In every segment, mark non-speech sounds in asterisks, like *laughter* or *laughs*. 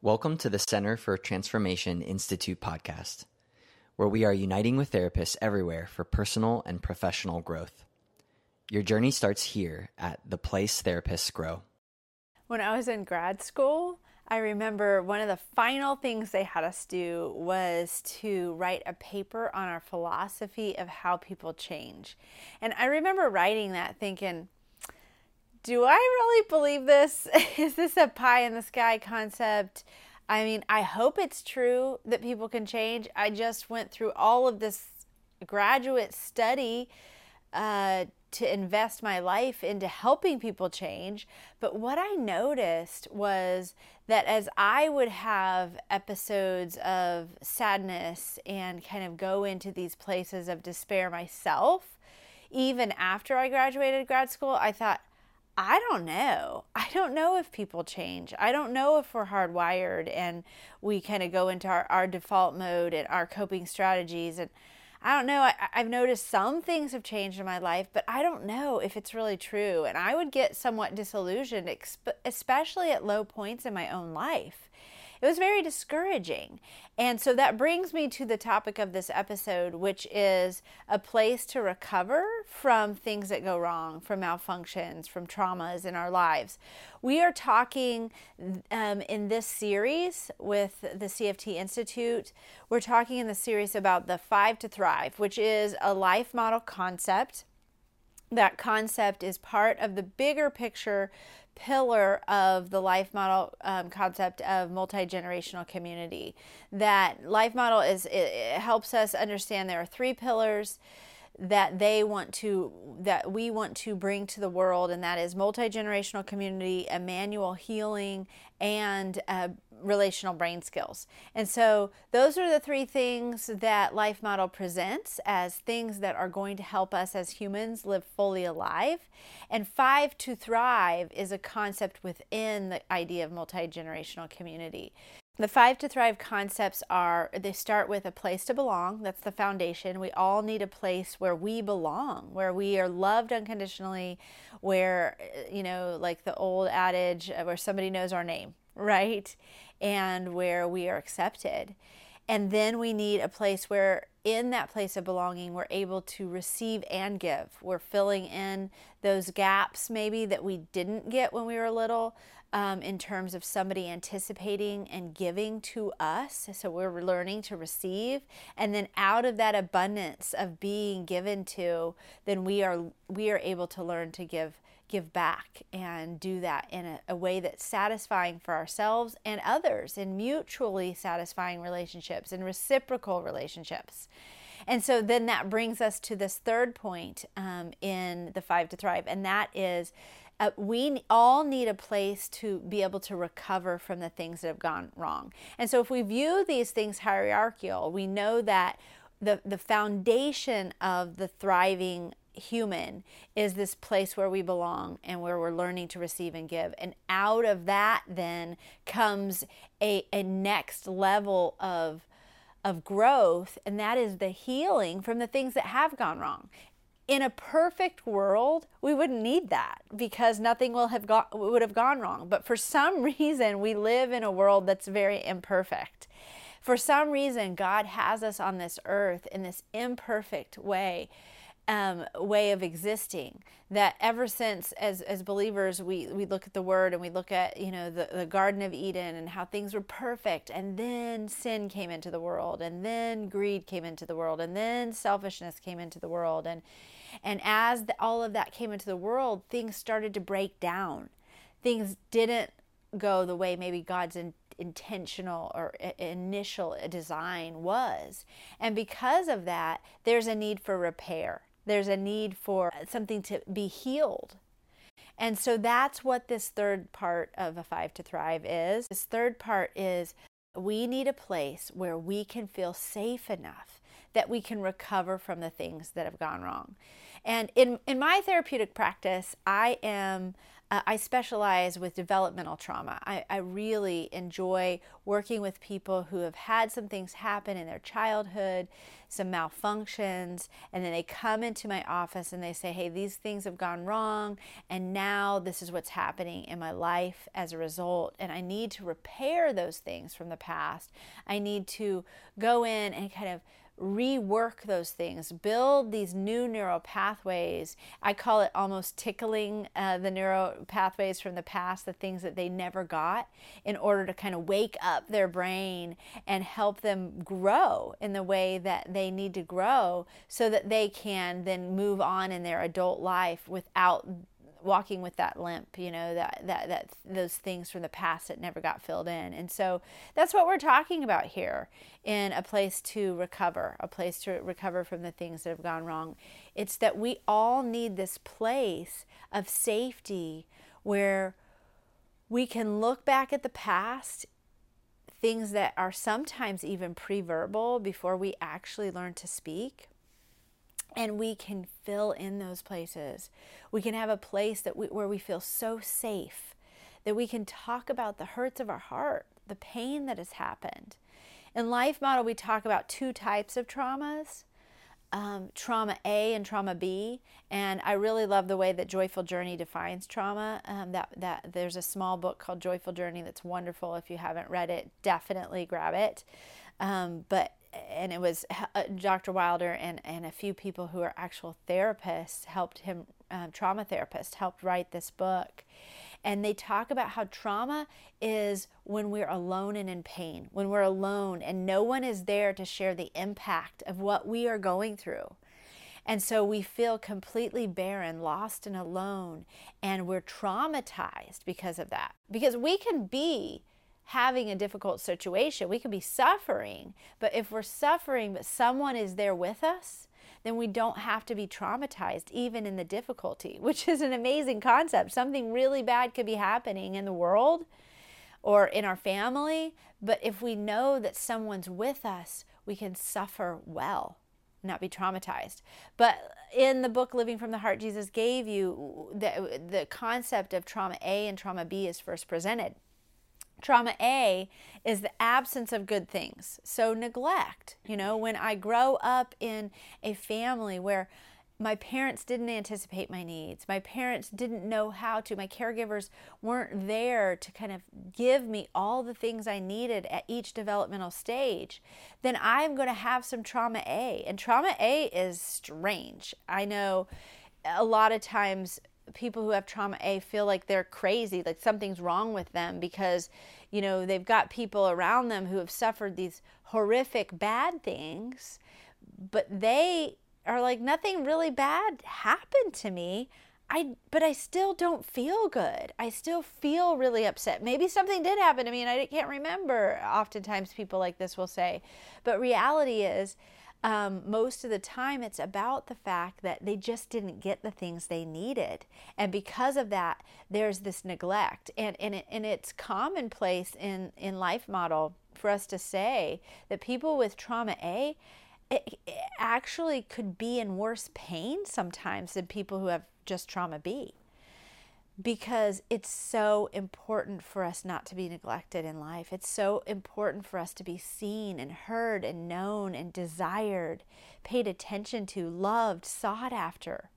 Welcome to the Center for Transformation Institute podcast, where we are uniting with therapists everywhere for personal and professional growth. Your journey starts here at the place therapists grow. When I was in grad school, I remember one of the final things they had us do was to write a paper on our philosophy of how people change. And I remember writing that thinking, do I really believe this? *laughs* Is this a pie in the sky concept? I mean, I hope it's true that people can change. I just went through all of this graduate study uh, to invest my life into helping people change. But what I noticed was that as I would have episodes of sadness and kind of go into these places of despair myself, even after I graduated grad school, I thought, I don't know. I don't know if people change. I don't know if we're hardwired and we kind of go into our, our default mode and our coping strategies. And I don't know. I, I've noticed some things have changed in my life, but I don't know if it's really true. And I would get somewhat disillusioned, especially at low points in my own life it was very discouraging. And so that brings me to the topic of this episode, which is a place to recover from things that go wrong, from malfunctions, from traumas in our lives. We are talking um, in this series with the CFT Institute, we're talking in the series about the Five to Thrive, which is a life model concept that concept is part of the bigger picture pillar of the life model um, concept of multi-generational community. That life model is it, it helps us understand there are three pillars that they want to that we want to bring to the world and that is multi-generational community Immanuel healing and uh, relational brain skills. And so those are the three things that life model presents as things that are going to help us as humans live fully alive. And five to thrive is a concept within the idea of multi-generational community the five to thrive concepts are they start with a place to belong. That's the foundation. We all need a place where we belong where we are loved unconditionally where eh, you know like the old adage eh, where somebody knows our name *laughs* right? And where we are accepted. And then we need a place where in that place of belonging we're able to receive and give. We're filling in those gaps maybe that we didn't get when we were little um, in terms of somebody anticipating and giving to us. So we're learning to receive, and then out of that abundance of being given to, then we are we are able to learn to give give back and do that in a, a way that's satisfying for ourselves and others in mutually satisfying relationships and reciprocal relationships. And so then that brings us to this third point um, in the Five to Thrive, and that is uh, we all need a place to be able to recover from the things that have gone wrong. And so if we view these things hierarchical, we know that the, the foundation of the thriving human is this place where we belong and where we're learning to receive and give. And out of that then comes a, a next level of of growth, and that is the healing from the things that have gone wrong in a perfect world, we wouldn't need that because nothing will have got, would have gone wrong. But for some *laughs* reason, we live in a world that's very imperfect. For some reason, God has us on this earth in this imperfect way. Um, way of existing that ever since as as believers we we look at the word and we look at you know the, the garden of eden and how things were perfect and then sin came into the world and then greed came into the world and then selfishness came into the world and and as the, all of that came into the world, things started to break down. Things didn't go the way maybe God's in, intentional or initial design was. And because of that, there's a need for repair. There's a need for something to be healed. And so that's what this third part of a five to thrive is. This third part is we need a place where we can feel safe enough that we can recover from the things that have gone wrong. And in, in my therapeutic practice, I am uh, I specialize with developmental trauma. I, I really enjoy working with people who have had some things happen in their childhood, some malfunctions, and then they come into my office and they say, Hey, these things have gone wrong, and now this is what's happening in my life as a result. And I need to repair those things from the past. I need to go in and kind of rework those things, build these new neural pathways. I call it almost tickling uh, the neural pathways from the past, the things that they never got, in order to kind of wake up their brain and help them grow in the way that they need to grow so that they can then move on in their adult life without walking with that limp, you know, that, that, that those things from the past that never got filled in. And so that's what we're talking about here in a place to recover, a place to recover from the things that have gone wrong. It's that we all need this place of safety where we can look back at the past things that are sometimes even pre-verbal before we actually learn to speak and we can fill in those places. We can have a place that we, where we feel so safe that we can talk about the hurts of our heart, the pain that has happened. In Life Model, we talk about two types of traumas. Um, trauma A and trauma B, and I really love the way that Joyful Journey defines trauma. Um, that that there's a small book called Joyful Journey that's wonderful. If you haven't read it, definitely grab it. Um, but and it was uh, Dr. Wilder and, and a few people who are actual therapists helped him, um, trauma therapists helped write this book. And they talk about how trauma is when we're alone and in pain, when we're alone and no one is there to share the impact of what we are going through. And so we feel completely barren, lost, and alone. And we're traumatized because of that. Because we can be having a difficult situation. We could be suffering, but if we're suffering, but someone is there with us, then we don't have to be traumatized, even in the difficulty, *laughs* which is an amazing concept. Something really bad could be happening in the world or in our family, but if we know that someone's with us, we can suffer well not be traumatized. But in the book Living from the Heart Jesus gave you the the concept of trauma A and trauma B is first presented. Trauma A is the absence of good things. So, neglect. You know, when I grow up in a family where my parents didn't anticipate my needs, my parents didn't know how to, my caregivers weren't there to kind of give me all the things I needed at each developmental stage, then I'm going to have some trauma A. And trauma A is strange. I know a lot of times people who have trauma A feel like they're crazy, like something's wrong with them because, you know, they've got people around them who have suffered these horrific bad things, but they are like nothing really bad happened to me. I but I still don't feel good. I still feel really upset. Maybe something did happen to me and I can't remember. Oftentimes people like this will say. But reality is um, most of the time it's about the fact that they just didn't get the things they needed. And because of that there's this neglect. And and, it, and it's commonplace in in life model for us to say that people with trauma a it, it actually could be in worse pain sometimes than people who have just trauma b because it's so important for us not to be neglected in life. It's so important for us to be seen and heard and known and desired, paid attention to, loved, sought after,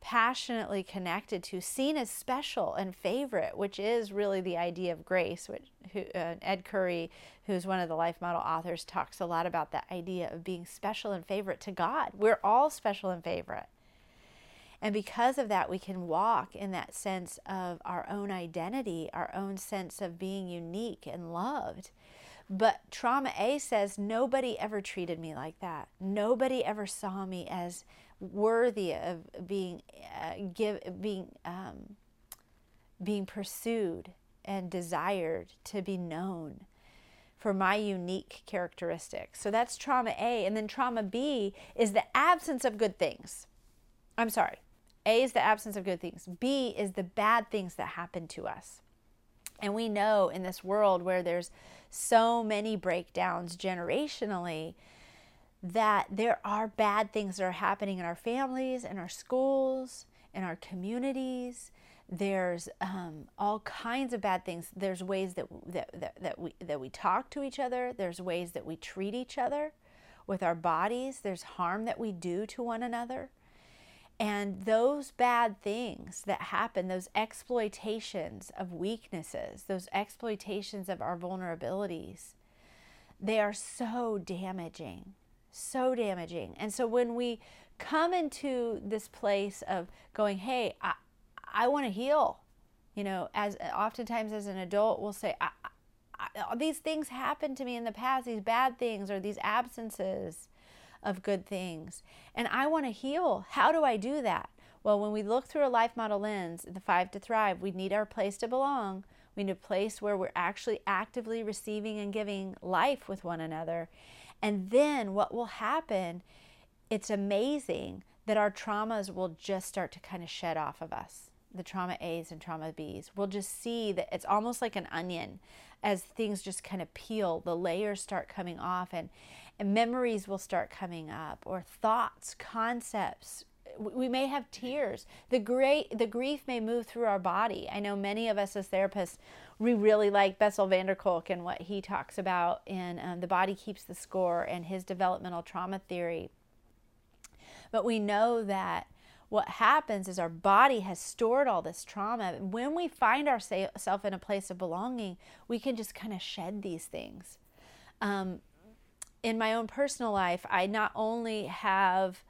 passionately connected to, seen as special and favorite, which is really the idea of grace. Which who, uh, Ed Khouri, who's one of the life model authors, talks a lot about that idea of being special and favorite to God. We're all special and favorite. And because of that, we can walk in that sense of our own identity, our own sense of being unique and loved. But trauma A says nobody ever treated me like that. Nobody ever saw me as worthy of being uh, give being um, being pursued and desired to be known for my unique characteristics. So that's trauma A, and then trauma B is the absence of good things. I'm sorry. A is the absence of good things. B is the bad things that happen to us. And we know in this world where there's so many breakdowns generationally that there are bad things that are happening in our families, in our schools, in our communities. There's um, all kinds of bad things. There's ways that, that, that, that we that we talk to each other. There's ways that we treat each other with our bodies. There's harm that we do to one another and those bad things that happen those exploitations of weaknesses those exploitations of our vulnerabilities they are so damaging so damaging. And so when we come into this place of going hey i, I want to heal you know as oftentimes as an adult we'll say I, I, these things happened to me in the past these bad things or these absences of good things. And i want to heal. How do i do that? Well when we look through a life model lens the five to thrive we need our place to belong. We need a place where we're actually actively receiving and giving life with one another. And then what will happen it's amazing that our traumas will just start to kind of shed off of us the trauma A's and trauma B's. We'll just see that it's almost like an onion as things just kind of peel, the layers start coming off and, and memories will start coming up or thoughts, concepts. We may have tears. The great the grief may move through our body. I know many of us as therapists, we really like Bessel van der Kolk and what he talks about in um, The Body Keeps the Score and his developmental trauma theory. But we know that what happens is our body has stored all this trauma. And When we find ourselves in a place of belonging, we can just kind of shed these things. Um, in my own personal life, I not only have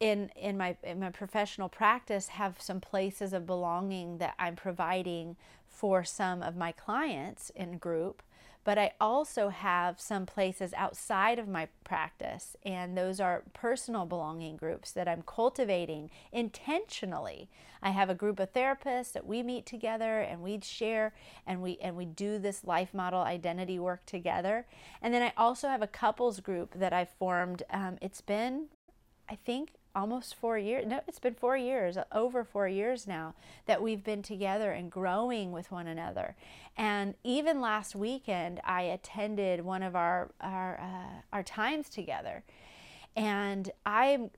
in in my in my professional practice have some places of belonging that I'm providing for some of my clients in group, but I also have some places outside of my practice, and those are personal belonging groups that I'm cultivating intentionally. I have a group of therapists that we meet together and we share and we and we do this life model identity work together. And then I also have a couples group that I formed. Um, it's been, I think, almost four years. No, it's been four years, over four years now, that we've been together and growing with one another. And even last weekend, I attended one of our our uh, our times together, and I'm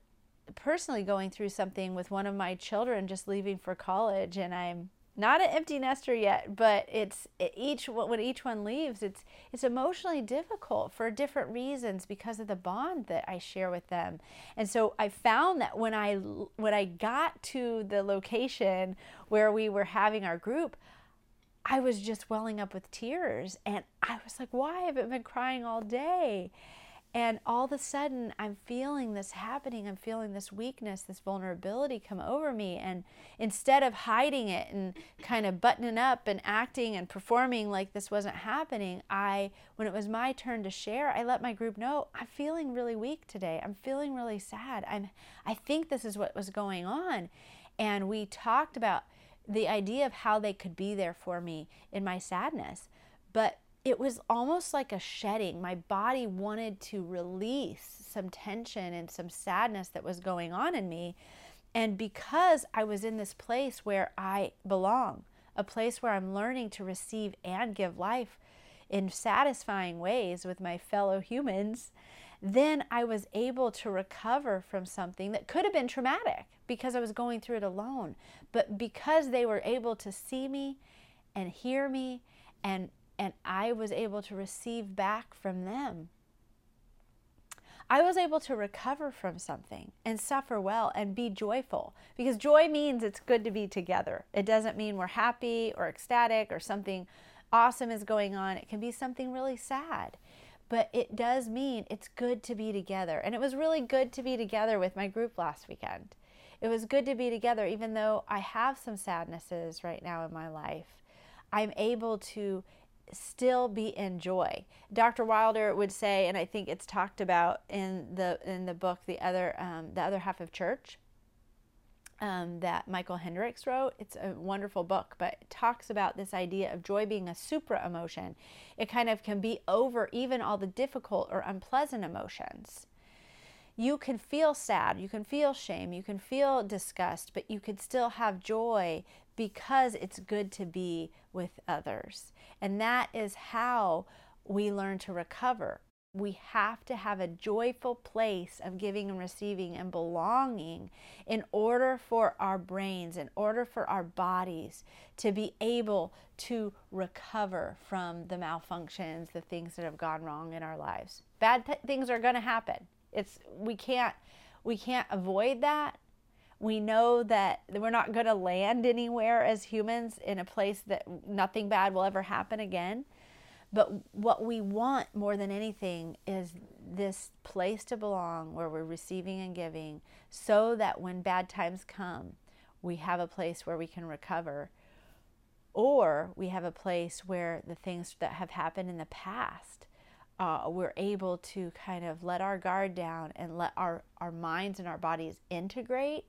personally going through something with one of my children just leaving for college, and I'm not an empty nester yet, but it's each when each one leaves, it's it's emotionally difficult for different reasons because of the bond that I share with them. And so I found that when I when I got to the location where we were having our group, I was just welling up with tears and I was like, "Why haven't been crying all day?" And all of a sudden, I'm feeling this happening. I'm feeling this weakness, this vulnerability come over me. And instead of hiding it and kind of buttoning up and acting and performing like this wasn't happening, I, when it was my turn to share, I let my group know I'm feeling really weak today. I'm feeling really sad. I'm, I think this is what was going on. And we talked about the idea of how they could be there for me in my sadness. But it was almost like a shedding. My body wanted to release some tension and some sadness that was going on in me. And because I was in this place where I belong, a place where I'm learning to receive and give life in satisfying ways with my fellow humans, then I was able to recover from something that could have been traumatic because I was going through it alone. But because they were able to see me and hear me and and I was able to receive back from them. I was able to recover from something and suffer well and be joyful because joy means it's good to be together. It doesn't mean we're happy or ecstatic or something awesome is going on. It can be something really sad, but it does mean it's good to be together. And it was really good to be together with my group last weekend. It was good to be together, even though I have some sadnesses right now in my life. I'm able to still be in joy. Dr. Wilder would say, and I think it's talked about in the in the book, the other um, the other half of church. Um, that Michael Hendricks wrote. It's a wonderful book, but it talks about this idea of joy being a supra emotion. It kind of can be over even all the difficult or unpleasant emotions. You can feel sad, you can feel shame, you can feel disgust, but you can still have joy because it's good to be with others. And that is how we learn to recover We have to have a joyful place of giving and receiving and belonging in order for our brains, in order for our bodies to be able to recover from the malfunctions, the things that have gone wrong in our lives. Bad th- things are going to happen. It's we can't we can't avoid that. We know that we're not going to land anywhere as humans in a place that nothing bad will ever happen again. But what we want more than anything is this place to belong where we're receiving and giving so that when bad times come, we have a place where we can recover. Or we have a place where the things that have happened in the past, uh, we're able to kind of let our guard down and let our, our minds and our bodies integrate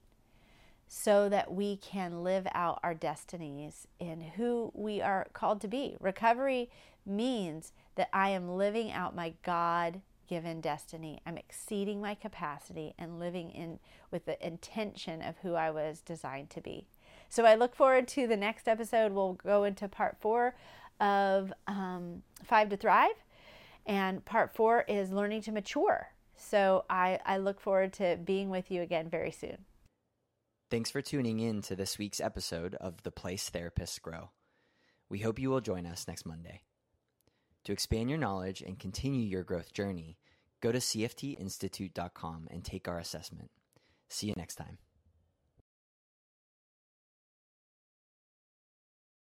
so that we can live out our destinies in who we are called to be. Recovery means that I am living out my God given destiny. I'm exceeding my capacity and living in with the intention of who I was designed to be. So I look forward to the next episode. We'll go into part four of um, Five to Thrive, and part four is learning to mature. So I, I look forward to being with you again very soon. Thanks for tuning in to this week's episode of The Place Therapists Grow. We hope you will join us next Monday. To expand your knowledge and continue your growth journey, go to cftinstitute.com and take our assessment. See you next time.